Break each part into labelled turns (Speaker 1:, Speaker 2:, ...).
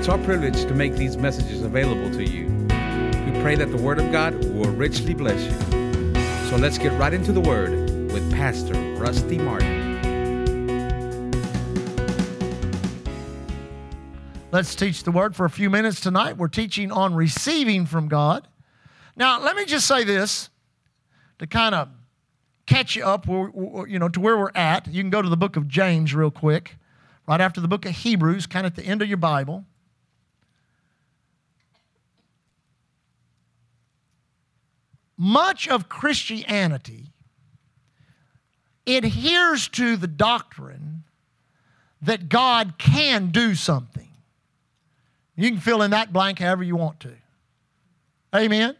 Speaker 1: It's our privilege to make these messages available to you. We pray that the Word of God will richly bless you. So let's get right into the Word with Pastor Rusty Martin.
Speaker 2: Let's teach the word for a few minutes tonight. We're teaching on receiving from God. Now, let me just say this to kind of catch you up, you know, to where we're at. You can go to the book of James real quick, right after the book of Hebrews, kind of at the end of your Bible. Much of Christianity adheres to the doctrine that God can do something. You can fill in that blank however you want to. Amen.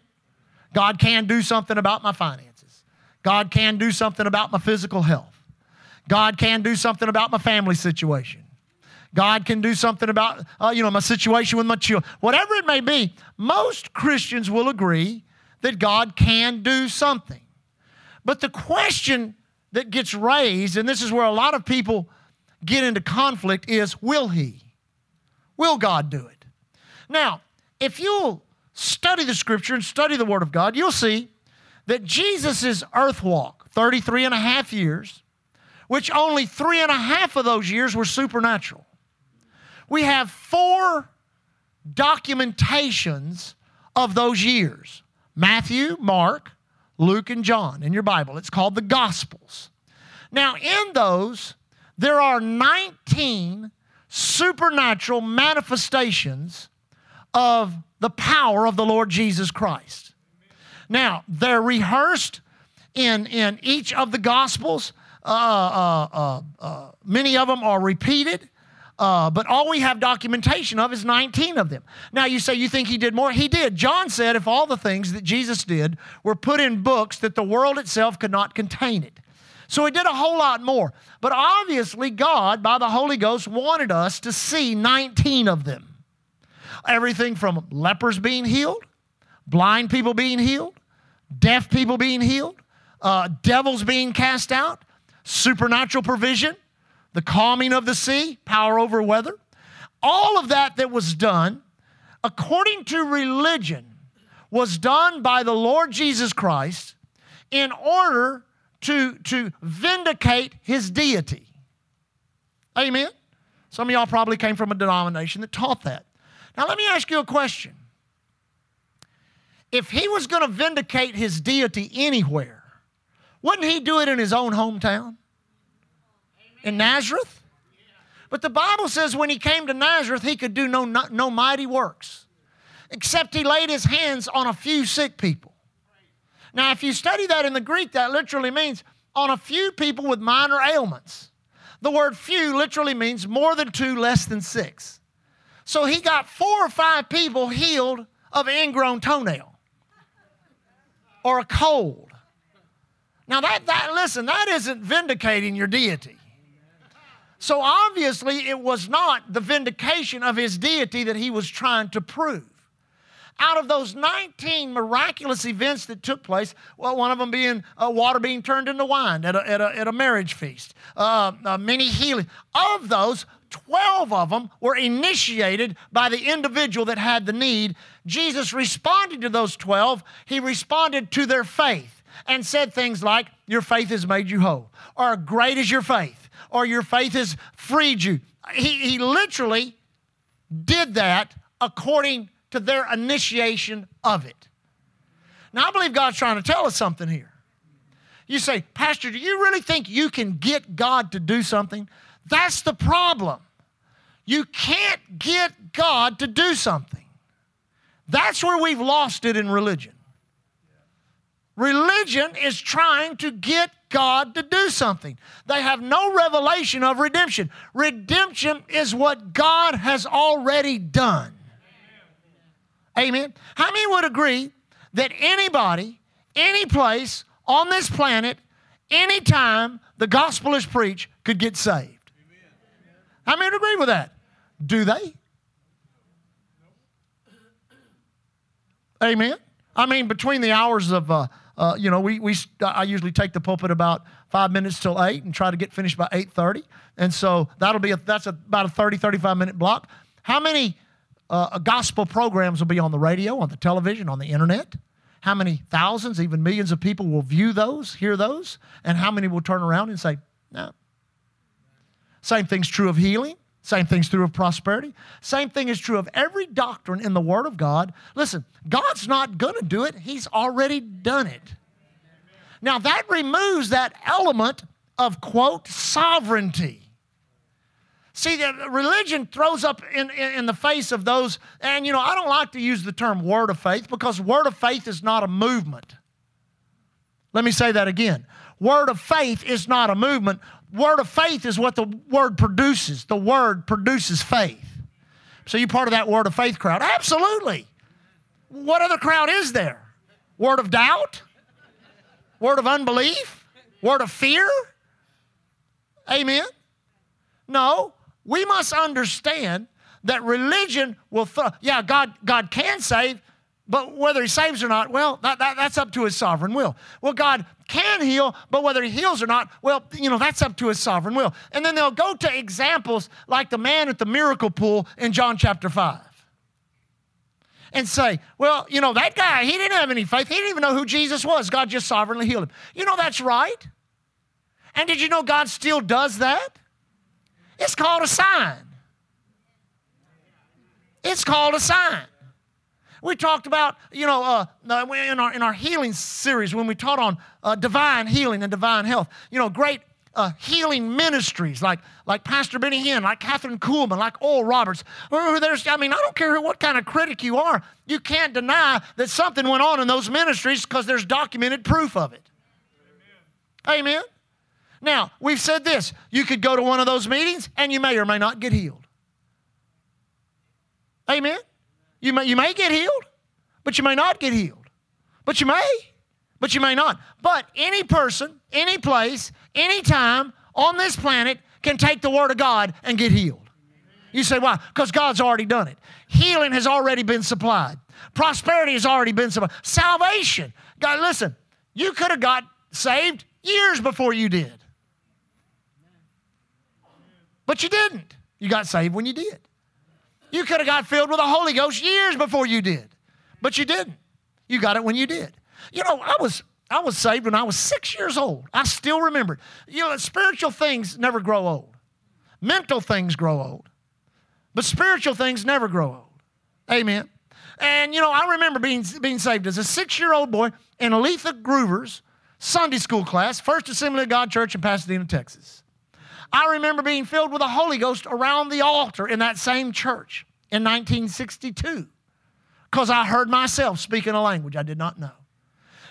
Speaker 2: God can do something about my finances. God can do something about my physical health. God can do something about my family situation. God can do something about, uh, you know, my situation with my children. Whatever it may be, most Christians will agree that God can do something. But the question that gets raised, and this is where a lot of people get into conflict, is will He? Will God do it? Now, if you'll study the scripture and study the Word of God, you'll see that Jesus' earth walk, 33 and a half years, which only three and a half of those years were supernatural. We have four documentations of those years Matthew, Mark, Luke, and John in your Bible. It's called the Gospels. Now, in those, there are 19 supernatural manifestations of the power of the Lord Jesus Christ. Now, they're rehearsed in, in each of the Gospels. Uh, uh, uh, uh many of them are repeated. Uh, but all we have documentation of is 19 of them. Now, you say you think he did more? He did. John said if all the things that Jesus did were put in books, that the world itself could not contain it. So he did a whole lot more. But obviously, God, by the Holy Ghost, wanted us to see 19 of them. Everything from lepers being healed, blind people being healed, deaf people being healed, uh, devils being cast out, supernatural provision, the calming of the sea, power over weather. All of that that was done, according to religion, was done by the Lord Jesus Christ in order to, to vindicate his deity. Amen? Some of y'all probably came from a denomination that taught that. Now, let me ask you a question. If he was going to vindicate his deity anywhere, wouldn't he do it in his own hometown? In Nazareth? But the Bible says when he came to Nazareth, he could do no, no mighty works, except he laid his hands on a few sick people. Now, if you study that in the Greek, that literally means on a few people with minor ailments. The word few literally means more than two, less than six. So he got four or five people healed of an ingrown toenail or a cold. Now that, that listen, that isn't vindicating your deity. So obviously it was not the vindication of his deity that he was trying to prove. Out of those 19 miraculous events that took place, well, one of them being uh, water being turned into wine at a, at a, at a marriage feast, uh, uh, many healing. Of those, 12 of them were initiated by the individual that had the need. Jesus responded to those 12. He responded to their faith and said things like, Your faith has made you whole, or Great is your faith, or Your faith has freed you. He, he literally did that according to their initiation of it. Now, I believe God's trying to tell us something here. You say, Pastor, do you really think you can get God to do something? That's the problem. You can't get God to do something. That's where we've lost it in religion. Religion is trying to get God to do something. They have no revelation of redemption. Redemption is what God has already done. Amen. How many would agree that anybody, any place on this planet, anytime the gospel is preached, could get saved? How many agree with that? Do they? Amen. I mean, between the hours of, uh, uh, you know, we, we, I usually take the pulpit about five minutes till eight and try to get finished by 8.30. And so that'll be, a, that's a, about a 30, 35 minute block. How many uh, gospel programs will be on the radio, on the television, on the internet? How many thousands, even millions of people will view those, hear those? And how many will turn around and say, no? Same thing's true of healing. Same thing's true of prosperity. Same thing is true of every doctrine in the Word of God. Listen, God's not going to do it, He's already done it. Now, that removes that element of, quote, sovereignty. See, religion throws up in, in, in, the face of those, and you know, I don't like to use the term word of faith because word of faith is not a movement. Let me say that again. Word of faith is not a movement. Word of faith is what the word produces. The word produces faith. So you're part of that word of faith crowd? Absolutely. What other crowd is there? Word of doubt? Word of unbelief? Word of fear? Amen. No, we must understand that religion will, th- yeah, God, God can save, but whether he saves or not, well, that, that, that's up to his sovereign will. Well, God can heal, but whether he heals or not, well, you know, that's up to his sovereign will. And then they'll go to examples like the man at the miracle pool in John chapter 5 and say, well, you know, that guy, he didn't have any faith. He didn't even know who Jesus was. God just sovereignly healed him. You know, that's right. And did you know God still does that? It's called a sign. It's called a sign. We talked about, you know, uh, in, our, in our healing series when we taught on uh, divine healing and divine health, you know, great uh, healing ministries like, like Pastor Benny Hinn, like Kathryn Kuhlman, like Oral Roberts. There's, I mean, I don't care what kind of critic you are, you can't deny that something went on in those ministries because there's documented proof of it. Amen. Amen. Now, we've said this you could go to one of those meetings and you may or may not get healed. Amen. You may, you may get healed, but you may not get healed. But you may, but you may not. But any person, any place, any time on this planet can take the Word of God and get healed. You say, why? Because God's already done it. Healing has already been supplied. Prosperity has already been supplied. Salvation. God, listen, you could have got saved years before you did. But you didn't. You got saved when you did. You could have got filled with the Holy Ghost years before you did, but you didn't. You got it when you did. You know, I was I was saved when I was six years old. I still remember. You know, spiritual things never grow old. Mental things grow old, but spiritual things never grow old. Amen. And you know, I remember being being saved as a six-year-old boy in Aletha Groover's Sunday school class, First Assembly of God Church in Pasadena, Texas. I remember being filled with the Holy Ghost around the altar in that same church in 1962 because I heard myself speaking a language I did not know.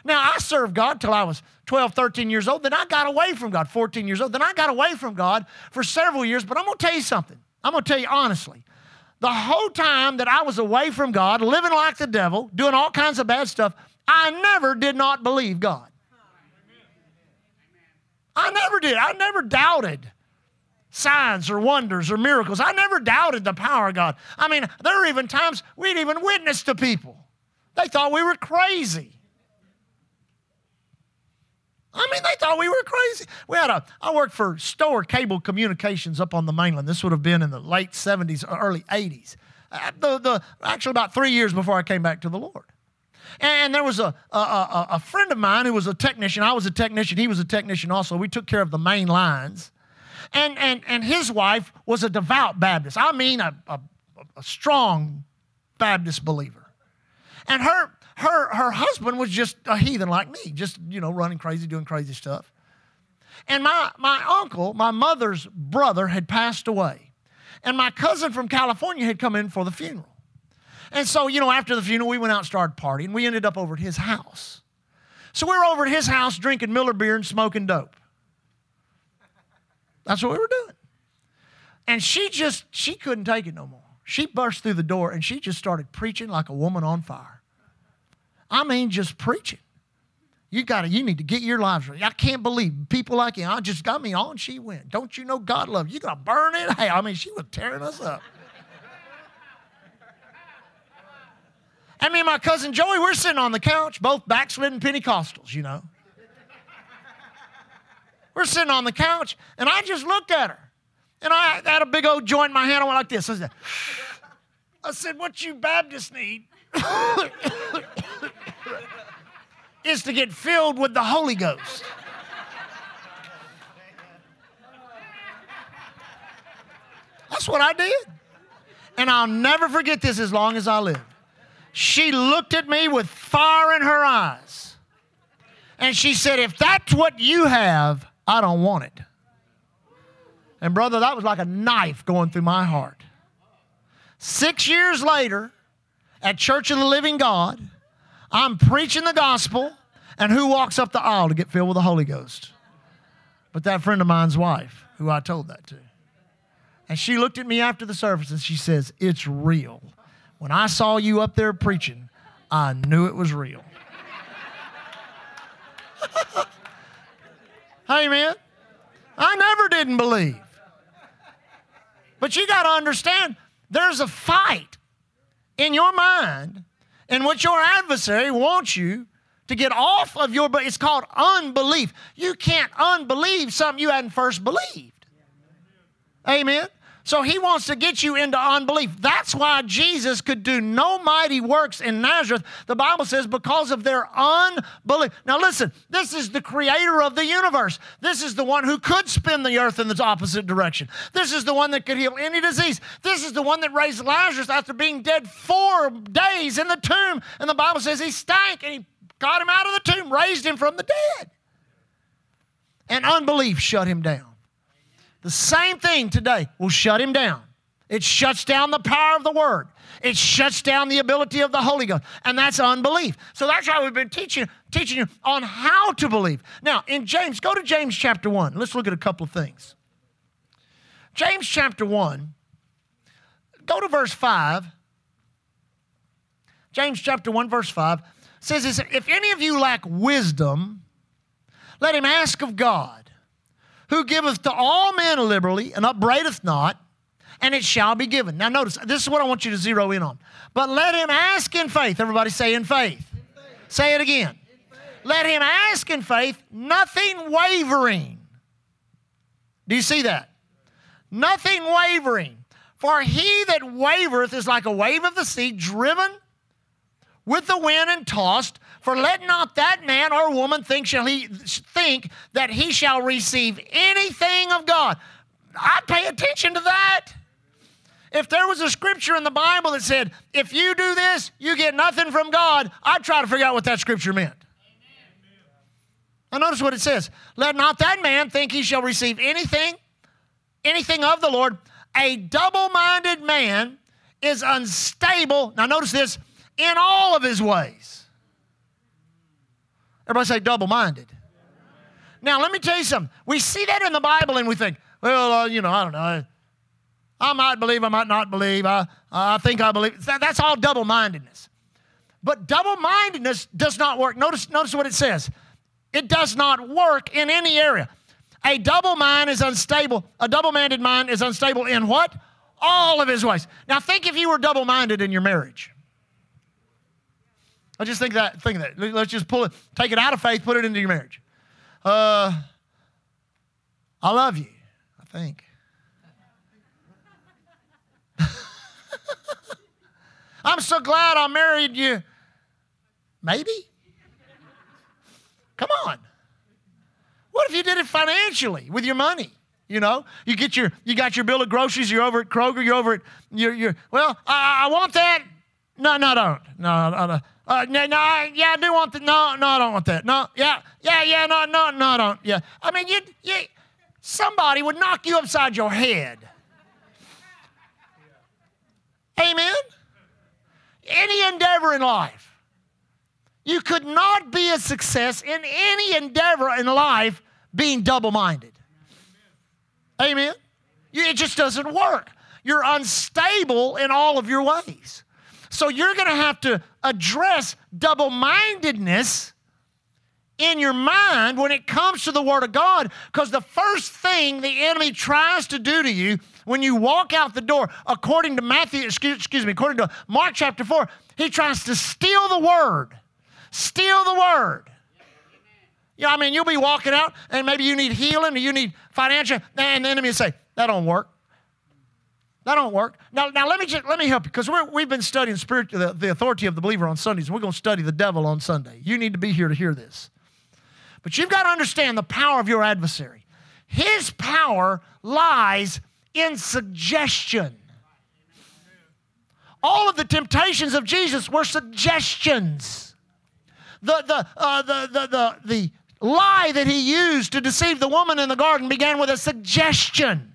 Speaker 2: Now, I served God till I was 12, 13 years old. Then I got away from God, 14 years old. Then I got away from God for several years. But I'm going to tell you something. I'm going to tell you honestly. The whole time that I was away from God, living like the devil, doing all kinds of bad stuff, I never did not believe God. I never did. I never doubted signs or wonders or miracles. I never doubted the power of God. I mean, there were even times we'd even witnessed to people. They thought we were crazy. I mean, they thought we were crazy. We had a, I worked for Storer Cable Communications up on the mainland. This would have been in the late 70s, early 80s. Uh, the, the, actually, about three years before I came back to the Lord. And there was a, a, a, a friend of mine who was a technician. I was a technician. He was a technician also. We took care of the main lines. And, and, and his wife was a devout Baptist. I mean, a, a, a strong Baptist believer. And her, her, her husband was just a heathen like me, just, you know, running crazy, doing crazy stuff. And my, my uncle, my mother's brother, had passed away. And my cousin from California had come in for the funeral. And so, you know, after the funeral, we went out and started partying. We ended up over at his house. So we were over at his house drinking Miller beer and smoking dope. That's what we were doing. And she just, she couldn't take it no more. She burst through the door and she just started preaching like a woman on fire. I mean, just preaching. You got to, you need to get your lives right. I can't believe people like you. I just got me on. She went. Don't you know God loves you? You got to burn it. Hey, I mean, she was tearing us up. I mean, my cousin Joey, we're sitting on the couch, both backslidden Pentecostals, you know. We're sitting on the couch, and I just looked at her. And I had a big old joint in my hand. I went like this. I said, I said, What you Baptists need is to get filled with the Holy Ghost. That's what I did. And I'll never forget this as long as I live. She looked at me with fire in her eyes. And she said, If that's what you have, I don't want it. And brother, that was like a knife going through my heart. Six years later, at Church of the Living God, I'm preaching the gospel, and who walks up the aisle to get filled with the Holy Ghost? But that friend of mine's wife, who I told that to. And she looked at me after the service and she says, It's real. When I saw you up there preaching, I knew it was real. man, I never didn't believe. But you got to understand, there's a fight in your mind in which your adversary wants you to get off of your, but it's called unbelief. You can't unbelieve something you hadn't first believed. Amen. So he wants to get you into unbelief. That's why Jesus could do no mighty works in Nazareth. The Bible says because of their unbelief. Now listen, this is the creator of the universe. This is the one who could spin the earth in the opposite direction. This is the one that could heal any disease. This is the one that raised Lazarus after being dead four days in the tomb. And the Bible says he stank and he got him out of the tomb, raised him from the dead. And unbelief shut him down. The same thing today will shut him down. It shuts down the power of the word. It shuts down the ability of the Holy Ghost. And that's unbelief. So that's why we've been teaching, teaching you on how to believe. Now, in James, go to James chapter 1. Let's look at a couple of things. James chapter 1, go to verse 5. James chapter 1, verse 5 says, If any of you lack wisdom, let him ask of God who giveth to all men liberally and upbraideth not, and it shall be given. Now, notice, this is what I want you to zero in on. But let him ask in faith. Everybody say in faith. In faith. Say it again. Let him ask in faith, nothing wavering. Do you see that? Nothing wavering. For he that wavereth is like a wave of the sea, driven with the wind and tossed. For let not that man or woman think shall he think that he shall receive anything of God. I pay attention to that. If there was a scripture in the Bible that said, if you do this, you get nothing from God, I'd try to figure out what that scripture meant. Now notice what it says. Let not that man think he shall receive anything, anything of the Lord. A double-minded man is unstable. Now notice this, in all of his ways. Everybody say double minded. Now, let me tell you something. We see that in the Bible and we think, well, uh, you know, I don't know. I might believe, I might not believe. I, I think I believe. That's all double mindedness. But double mindedness does not work. Notice, notice what it says it does not work in any area. A double mind is unstable. A double minded mind is unstable in what? All of his ways. Now, think if you were double minded in your marriage. I just think that, think that. Let's just pull it, take it out of faith, put it into your marriage. Uh, I love you, I think. I'm so glad I married you. Maybe? Come on. What if you did it financially with your money? You know, you get your you got your bill of groceries. You're over at Kroger. You're over at you're, you're well. I, I want that. No, no, don't. No, no, no. Uh, no, no, yeah, I do want that. No, no, I don't want that. No, yeah, yeah, yeah, no, no, no, I don't. Yeah. I mean, you, you, somebody would knock you upside your head. Amen? Any endeavor in life. You could not be a success in any endeavor in life being double minded. Amen? It just doesn't work. You're unstable in all of your ways. So you're going to have to address double mindedness in your mind when it comes to the Word of God because the first thing the enemy tries to do to you when you walk out the door, according to Matthew, excuse, excuse me, according to Mark chapter 4, he tries to steal the Word. Steal the Word. Yeah, I mean, you'll be walking out and maybe you need healing or you need financial, and the enemy will say, That don't work. That don't work. Now, now let me just, let me help you because we've been studying spirit, the, the authority of the believer on Sundays, and we're going to study the devil on Sunday. You need to be here to hear this. But you've got to understand the power of your adversary. His power lies in suggestion. All of the temptations of Jesus were suggestions. The, the, uh, the, the, the, the lie that he used to deceive the woman in the garden began with a suggestion.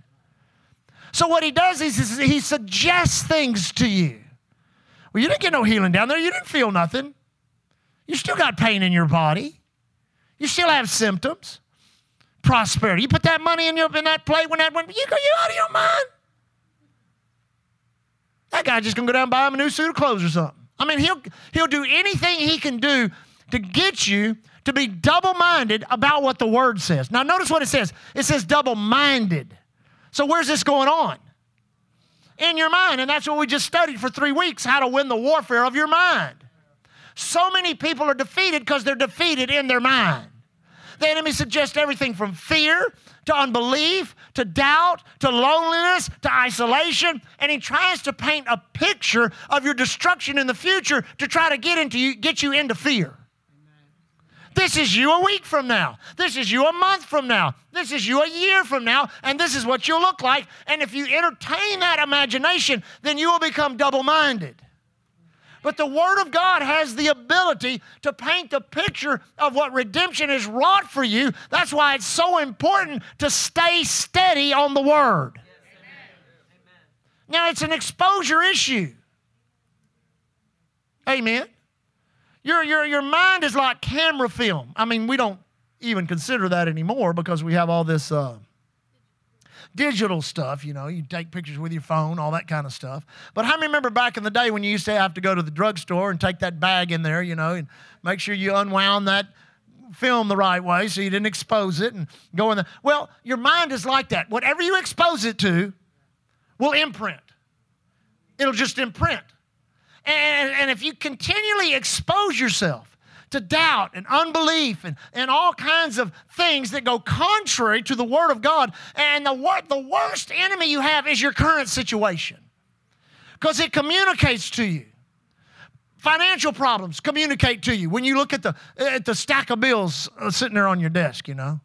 Speaker 2: So, what he does is he suggests things to you. Well, you didn't get no healing down there. You didn't feel nothing. You still got pain in your body. You still have symptoms. Prosperity. You put that money in, your, in that plate when that went, you go, you out of your mind. That guy just gonna go down and buy him a new suit of clothes or something. I mean, he'll he'll do anything he can do to get you to be double-minded about what the word says. Now notice what it says. It says double-minded. So where's this going on? In your mind. And that's what we just studied for three weeks how to win the warfare of your mind. So many people are defeated because they're defeated in their mind. The enemy suggests everything from fear to unbelief to doubt to loneliness to isolation, and he tries to paint a picture of your destruction in the future to try to get into you, get you into fear. This is you a week from now. This is you a month from now. This is you a year from now, and this is what you'll look like. And if you entertain that imagination, then you will become double minded. But the Word of God has the ability to paint the picture of what redemption has wrought for you. That's why it's so important to stay steady on the Word. Now, it's an exposure issue. Amen. Your, your, your mind is like camera film. I mean, we don't even consider that anymore because we have all this. Uh, digital stuff, you know, you take pictures with your phone, all that kind of stuff. But how many remember back in the day when you used to have to go to the drugstore and take that bag in there, you know, and make sure you unwound that film the right way so you didn't expose it and go in the. Well, your mind is like that. Whatever you expose it to will imprint, it'll just imprint. And, and if you continually expose yourself, to doubt and unbelief and, and all kinds of things that go contrary to the Word of God. And the, wor- the worst enemy you have is your current situation because it communicates to you. Financial problems communicate to you when you look at the, at the stack of bills uh, sitting there on your desk, you know.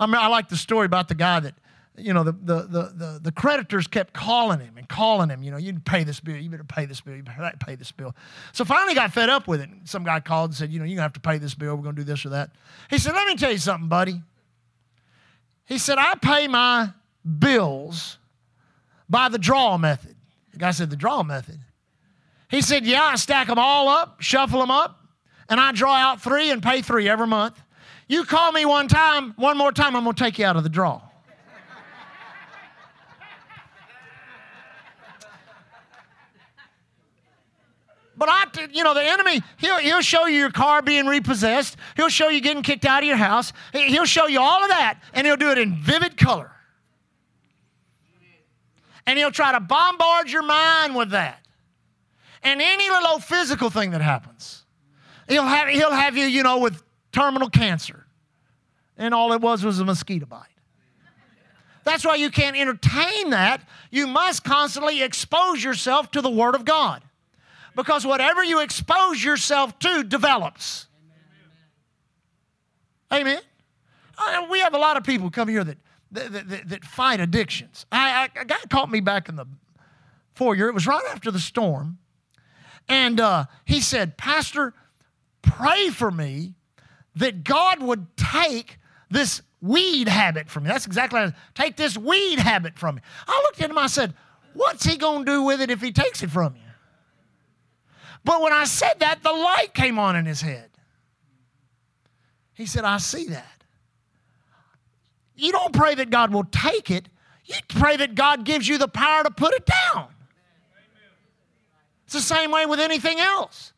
Speaker 2: I mean, I like the story about the guy that you know, the, the, the, the, creditors kept calling him and calling him, you know, you pay this bill, you better pay this bill, you better pay this bill. So finally got fed up with it. Some guy called and said, you know, you're going to have to pay this bill, we're going to do this or that. He said, let me tell you something, buddy. He said, I pay my bills by the draw method. The guy said, the draw method. He said, yeah, I stack them all up, shuffle them up, and I draw out three and pay three every month. You call me one time, one more time, I'm going to take you out of the draw. But I, you know, the enemy, he'll, he'll show you your car being repossessed. He'll show you getting kicked out of your house. He'll show you all of that, and he'll do it in vivid color. And he'll try to bombard your mind with that. And any little physical thing that happens, he'll have, he'll have you, you know, with terminal cancer. And all it was was a mosquito bite. That's why you can't entertain that. You must constantly expose yourself to the Word of God because whatever you expose yourself to develops. Amen. Uh, we have a lot of people come here that, that, that, that fight addictions. I, I, a guy caught me back in the foyer. It was right after the storm. And uh, he said, Pastor, pray for me that God would take this weed habit from me. That's exactly what Take this weed habit from me. I looked at him, I said, What's he going to do with it if he takes it from you? But when I said that, the light came on in his head. He said, I see that. You don't pray that God will take it, you pray that God gives you the power to put it down. It's the same way with anything else.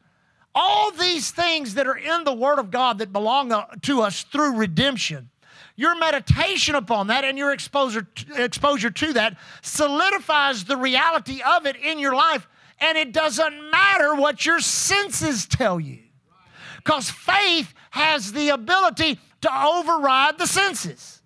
Speaker 2: All these things that are in the Word of God that belong to us through redemption, your meditation upon that and your exposure to, exposure to that solidifies the reality of it in your life and it doesn't matter what your senses tell you. Because faith has the ability to override the senses.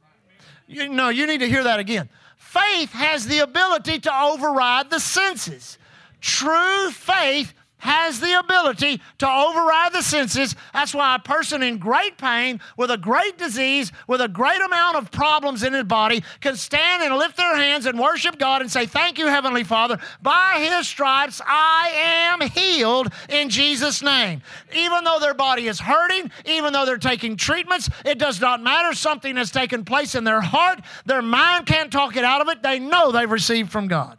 Speaker 2: You know, you need to hear that again. faith has the ability to override the senses. True faith has the ability to override the senses. That's why a person in great pain, with a great disease, with a great amount of problems in his body, can stand and lift their hands and worship God and say, Thank you, Heavenly Father. By His stripes, I am healed in Jesus' name. Even though their body is hurting, even though they're taking treatments, it does not matter. Something has taken place in their heart. Their mind can't talk it out of it. They know they've received from God.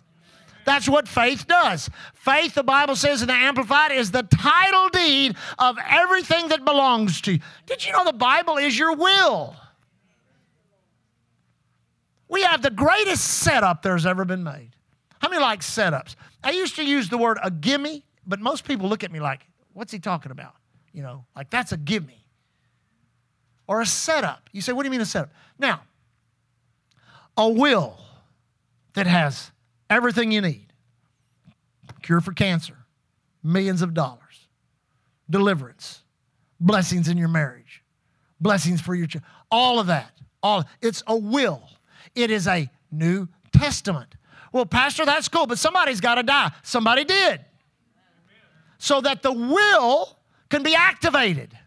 Speaker 2: That's what faith does. Faith, the Bible says in the Amplified, is the title deed of everything that belongs to you. Did you know the Bible is your will? We have the greatest setup there's ever been made. How many like setups? I used to use the word a gimme, but most people look at me like, what's he talking about? You know, like that's a gimme. Or a setup. You say, what do you mean a setup? Now, a will that has everything you need cure for cancer, millions of dollars, deliverance, blessings in your marriage, blessings for your children, all of that. All it's a will. It is a New Testament. Well, Pastor, that's cool, but somebody's got to die. Somebody did. So that the will can be activated.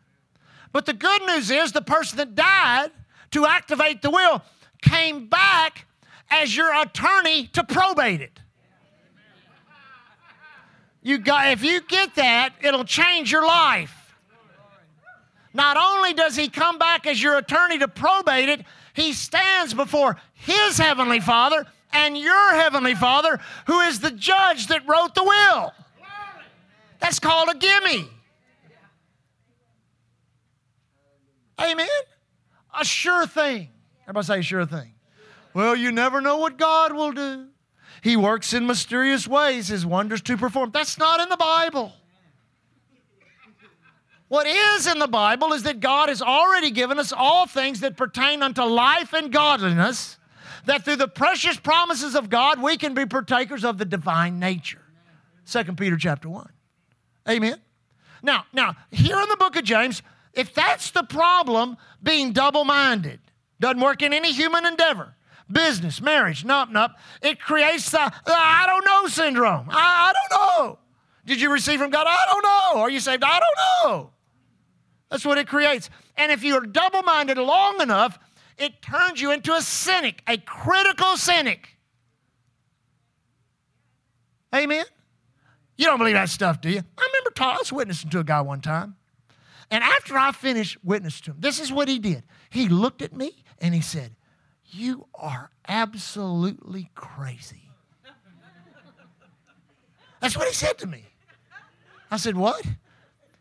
Speaker 2: But the good news is the person that died to activate the will came back as your attorney to probate it. You got, if you get that, it'll change your life. Not only does he come back as your attorney to probate it, he stands before his heavenly Father and your heavenly Father, who is the judge that wrote the will. That's called a gimme. Amen. A sure thing. Everybody say sure thing. Well, you never know what God will do. He works in mysterious ways, his wonders to perform. That's not in the Bible. What is in the Bible is that God has already given us all things that pertain unto life and godliness, that through the precious promises of God we can be partakers of the divine nature. 2 Peter chapter 1. Amen. Now, now, here in the book of James, if that's the problem, being double-minded, doesn't work in any human endeavor business, marriage, nope, nope. It creates the, the I don't know syndrome. I, I don't know. Did you receive from God? I don't know. Are you saved? I don't know. That's what it creates. And if you're double minded long enough, it turns you into a cynic, a critical cynic. Amen? You don't believe that stuff, do you? I remember I was witnessing to a guy one time. And after I finished witnessing to him, this is what he did. He looked at me and he said, you are absolutely crazy. That's what he said to me. I said, What?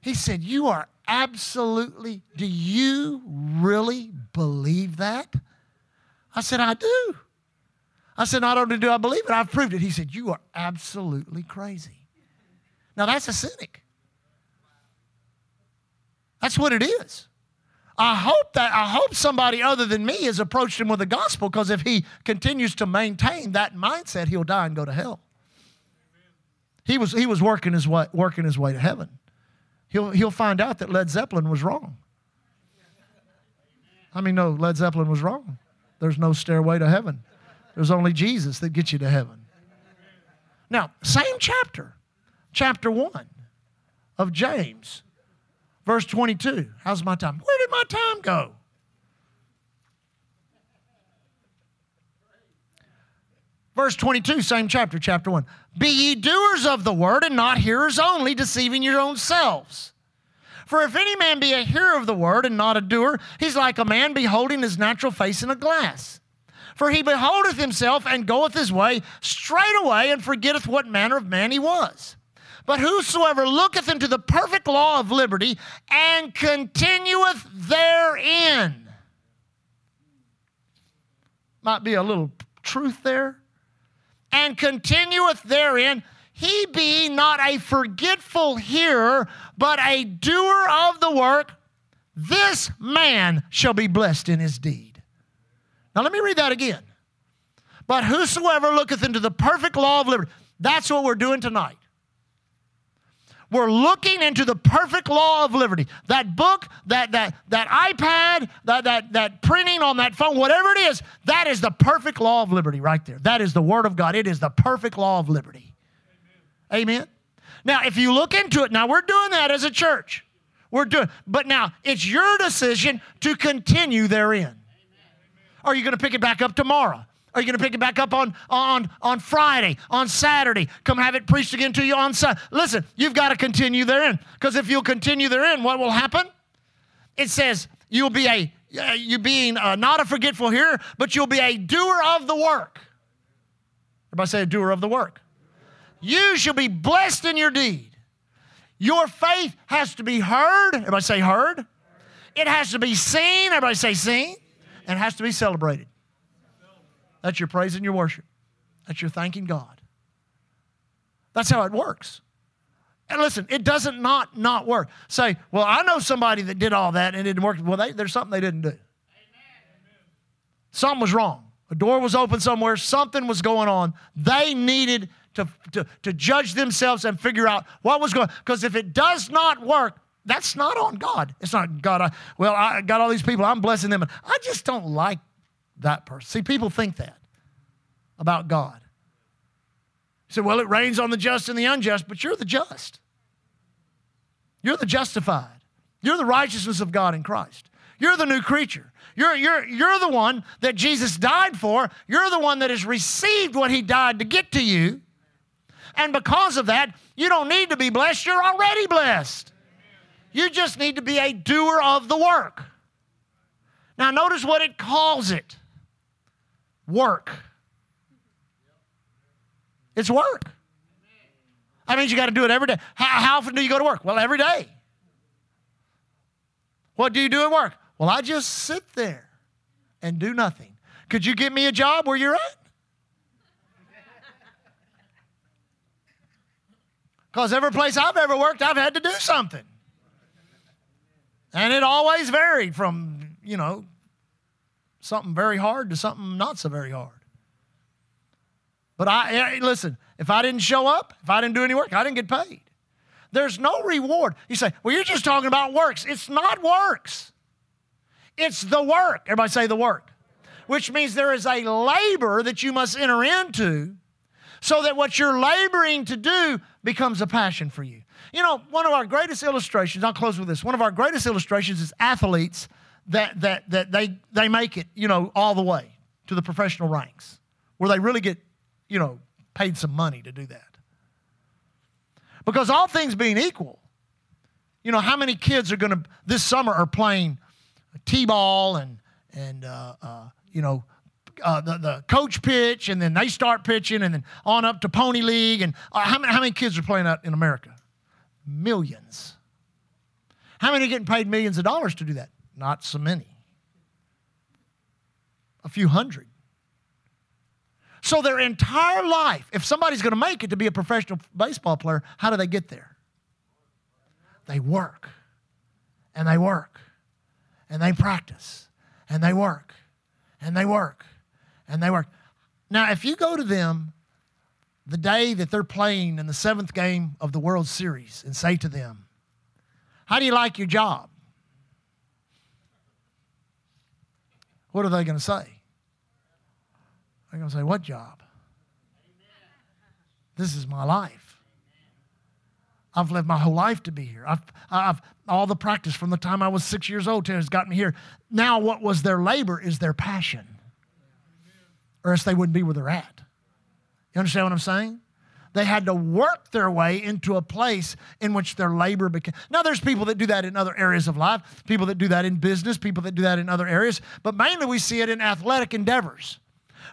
Speaker 2: He said, You are absolutely, do you really believe that? I said, I do. I said, Not only do I believe it, I've proved it. He said, You are absolutely crazy. Now that's a cynic. That's what it is. I hope that I hope somebody other than me has approached him with the gospel because if he continues to maintain that mindset, he'll die and go to hell. He was, he was working, his way, working his way to heaven. He'll, he'll find out that Led Zeppelin was wrong. I mean, no, Led Zeppelin was wrong. There's no stairway to heaven. There's only Jesus that gets you to heaven. Now, same chapter, chapter 1 of James. Verse 22. How's my time? Where did my time go? Verse 22, same chapter, chapter 1. Be ye doers of the word and not hearers only, deceiving your own selves. For if any man be a hearer of the word and not a doer, he's like a man beholding his natural face in a glass. For he beholdeth himself and goeth his way straightway and forgetteth what manner of man he was. But whosoever looketh into the perfect law of liberty and continueth therein. Might be a little truth there. And continueth therein, he be not a forgetful hearer, but a doer of the work, this man shall be blessed in his deed. Now let me read that again. But whosoever looketh into the perfect law of liberty, that's what we're doing tonight. We're looking into the perfect law of liberty. That book, that, that, that iPad, that, that, that printing on that phone, whatever it is, that is the perfect law of liberty right there. That is the Word of God. It is the perfect law of liberty. Amen. Amen. Now, if you look into it, now we're doing that as a church. We're doing, but now it's your decision to continue therein. Amen. Are you going to pick it back up tomorrow? Are you going to pick it back up on, on, on Friday, on Saturday? Come have it preached again to you on Sunday. Listen, you've got to continue therein. Because if you'll continue therein, what will happen? It says you'll be a uh, you being uh, not a forgetful hearer, but you'll be a doer of the work. Everybody say a doer of the work. You shall be blessed in your deed. Your faith has to be heard. Everybody say heard. It has to be seen. Everybody say seen. And it has to be celebrated. That's your praise and your worship. That's your thanking God. That's how it works. And listen, it doesn't not not work. Say, well, I know somebody that did all that and it didn't work. Well, they, there's something they didn't do. Amen. Something was wrong. A door was open somewhere. Something was going on. They needed to, to, to judge themselves and figure out what was going Because if it does not work, that's not on God. It's not God. I, well, I got all these people. I'm blessing them. and I just don't like that person. See, people think that about God. You say, well, it rains on the just and the unjust, but you're the just. You're the justified. You're the righteousness of God in Christ. You're the new creature. You're, you're, you're the one that Jesus died for. You're the one that has received what he died to get to you. And because of that, you don't need to be blessed. You're already blessed. You just need to be a doer of the work. Now, notice what it calls it work. It's work. That means you got to do it every day. How, how, often do you go to work? Well, every day. What do you do at work? Well, I just sit there and do nothing. Could you get me a job where you're at? Because every place I've ever worked, I've had to do something. And it always varied from, you know, something very hard to something not so very hard. But I listen, if I didn't show up, if I didn't do any work, I didn't get paid. There's no reward. You say, well, you're just talking about works. It's not works. It's the work. Everybody say the work. Which means there is a labor that you must enter into so that what you're laboring to do becomes a passion for you. You know, one of our greatest illustrations, I'll close with this. One of our greatest illustrations is athletes that, that, that they, they make it, you know, all the way to the professional ranks where they really get, you know, paid some money to do that. Because all things being equal, you know, how many kids are going to, this summer, are playing T ball and, and uh, uh, you know, uh, the, the coach pitch, and then they start pitching, and then on up to Pony League. And uh, how, many, how many kids are playing out in America? Millions. How many are getting paid millions of dollars to do that? Not so many. A few hundred. So their entire life, if somebody's going to make it to be a professional baseball player, how do they get there? They work. And they work. And they practice. And they work. And they work. And they work. Now, if you go to them the day that they're playing in the seventh game of the World Series and say to them, How do you like your job? What are they going to say? They're going to say, What job? This is my life. I've lived my whole life to be here. I've, I've all the practice from the time I was six years old has got me here. Now, what was their labor is their passion, or else they wouldn't be where they're at. You understand what I'm saying? They had to work their way into a place in which their labor became. Now, there's people that do that in other areas of life, people that do that in business, people that do that in other areas, but mainly we see it in athletic endeavors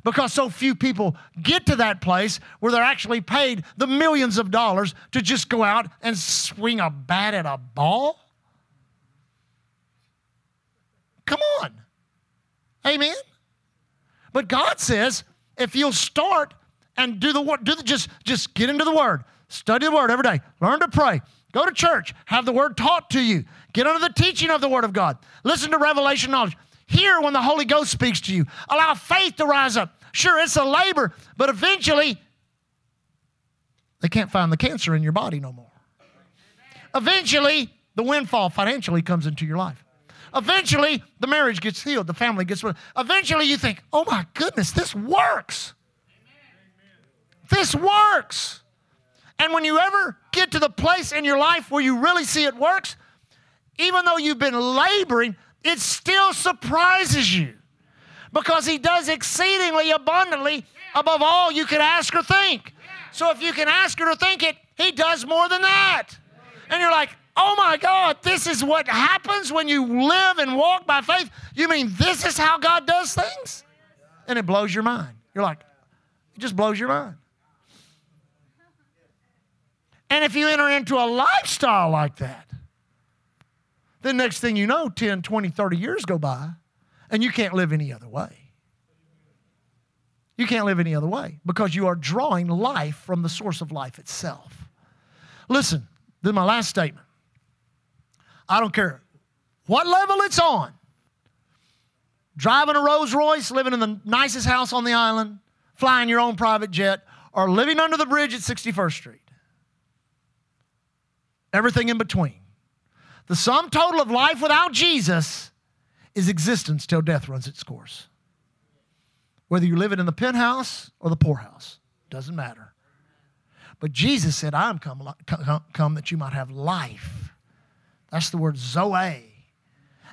Speaker 2: because so few people get to that place where they're actually paid the millions of dollars to just go out and swing a bat at a ball. Come on. Amen. But God says if you'll start and do the word, do the, just just get into the word, study the word every day, learn to pray, go to church, have the word taught to you, get under the teaching of the word of God, listen to revelation knowledge. Hear when the Holy Ghost speaks to you. Allow faith to rise up. Sure, it's a labor, but eventually they can't find the cancer in your body no more. Eventually, the windfall financially comes into your life. Eventually, the marriage gets healed, the family gets. Healed. Eventually, you think, oh my goodness, this works. This works. And when you ever get to the place in your life where you really see it works, even though you've been laboring, it still surprises you because He does exceedingly abundantly above all you could ask or think. So if you can ask or think it, He does more than that. And you're like, oh my God, this is what happens when you live and walk by faith. You mean this is how God does things? And it blows your mind. You're like, it just blows your mind. And if you enter into a lifestyle like that, then next thing you know, 10, 20, 30 years go by, and you can't live any other way. You can't live any other way because you are drawing life from the source of life itself. Listen, this is my last statement. I don't care what level it's on. Driving a Rolls Royce, living in the nicest house on the island, flying your own private jet, or living under the bridge at 61st Street. Everything in between. The sum total of life without Jesus is existence till death runs its course. Whether you live it in the penthouse or the poorhouse, doesn't matter. But Jesus said, I am come, come, that you might have life. That's the word Zoe.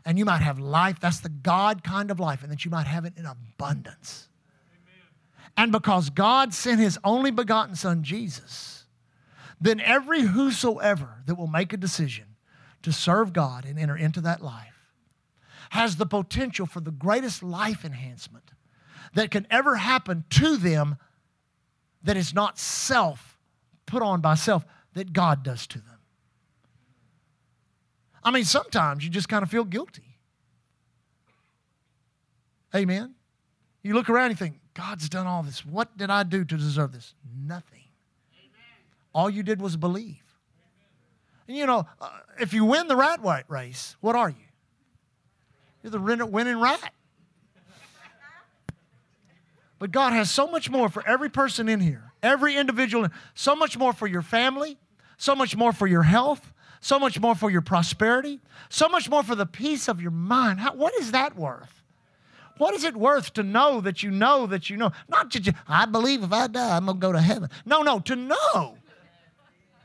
Speaker 2: And you might have life. That's the God kind of life, and that you might have it in abundance. And because God sent his only begotten Son, Jesus, then every whosoever that will make a decision to serve God and enter into that life has the potential for the greatest life enhancement that can ever happen to them that is not self, put on by self, that God does to them. I mean, sometimes you just kind of feel guilty. Amen. You look around and you think, God's done all this. What did I do to deserve this? Nothing. All you did was believe. And you know, uh, if you win the rat race, what are you? You're the winning rat. But God has so much more for every person in here, every individual, so much more for your family, so much more for your health, so much more for your prosperity, so much more for the peace of your mind. How, what is that worth? What is it worth to know that you know that you know? Not just, I believe if I die, I'm going to go to heaven. No, no, to know.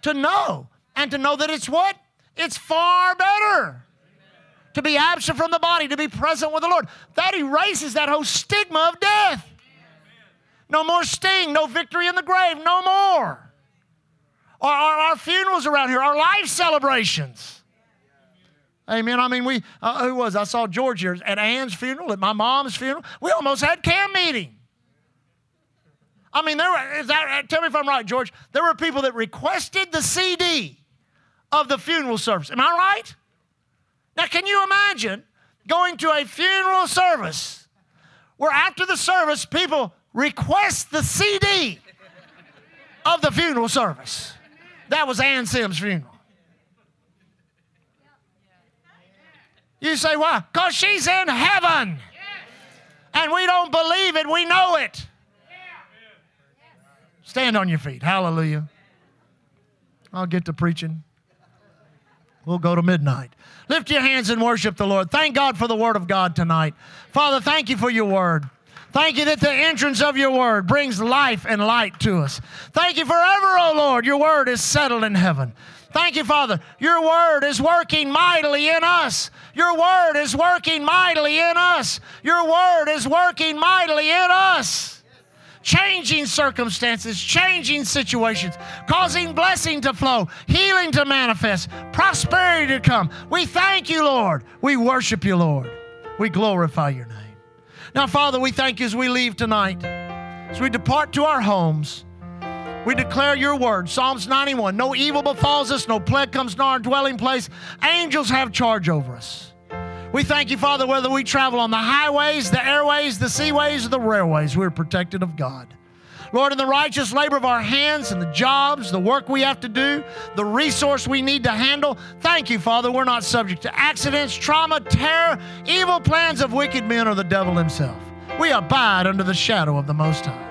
Speaker 2: To know. And to know that it's what? It's far better to be absent from the body, to be present with the Lord. That erases that whole stigma of death. No more sting, no victory in the grave, no more. Our, our, funerals around here, our life celebrations. Amen. I mean, we, uh, who was? I saw George here at Ann's funeral, at my mom's funeral. We almost had camp meeting. I mean, there were, that, uh, tell me if I'm right, George. There were people that requested the CD of the funeral service. Am I right? Now, can you imagine going to a funeral service where after the service, people request the CD of the funeral service? That was Ann Sims' funeral. You say, why? Because she's in heaven. And we don't believe it, we know it. Stand on your feet. Hallelujah. I'll get to preaching. We'll go to midnight. Lift your hands and worship the Lord. Thank God for the Word of God tonight. Father, thank you for your Word. Thank you that the entrance of your word brings life and light to us. Thank you forever, O oh Lord. Your word is settled in heaven. Thank you, Father. Your word is working mightily in us. Your word is working mightily in us. Your word is working mightily in us changing circumstances, changing situations, causing blessing to flow, healing to manifest, prosperity to come. We thank you, Lord. We worship you, Lord. We glorify your name. Now, Father, we thank you as we leave tonight, as we depart to our homes. We declare your word, Psalms 91 no evil befalls us, no plague comes near our dwelling place. Angels have charge over us. We thank you, Father, whether we travel on the highways, the airways, the seaways, or the railways, we're protected of God. Lord, in the righteous labor of our hands and the jobs, the work we have to do, the resource we need to handle, thank you, Father, we're not subject to accidents, trauma, terror, evil plans of wicked men or the devil himself. We abide under the shadow of the Most High.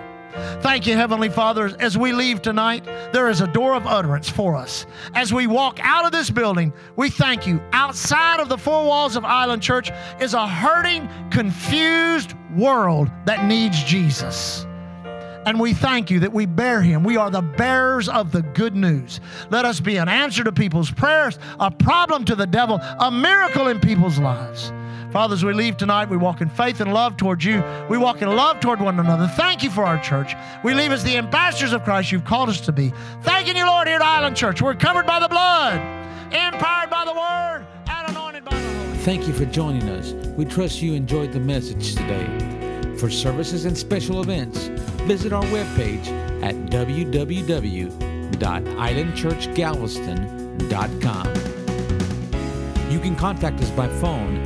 Speaker 2: Thank you, Heavenly Father. As we leave tonight, there is a door of utterance for us. As we walk out of this building, we thank you. Outside of the four walls of Island Church is a hurting, confused world that needs Jesus. And we thank you that we bear him. We are the bearers of the good news. Let us be an answer to people's prayers, a problem to the devil, a miracle in people's lives. Father, as we leave tonight, we walk in faith and love towards you. We walk in love toward one another. Thank you for our church. We leave as the ambassadors of Christ you've called us to be. Thanking you, Lord, here at Island Church. We're covered by the blood, empowered by the word, and anointed by the Lord.
Speaker 1: Thank you for joining us. We trust you enjoyed the message today. For services and special events, visit our webpage at www.islandchurchgalveston.com. You can contact us by phone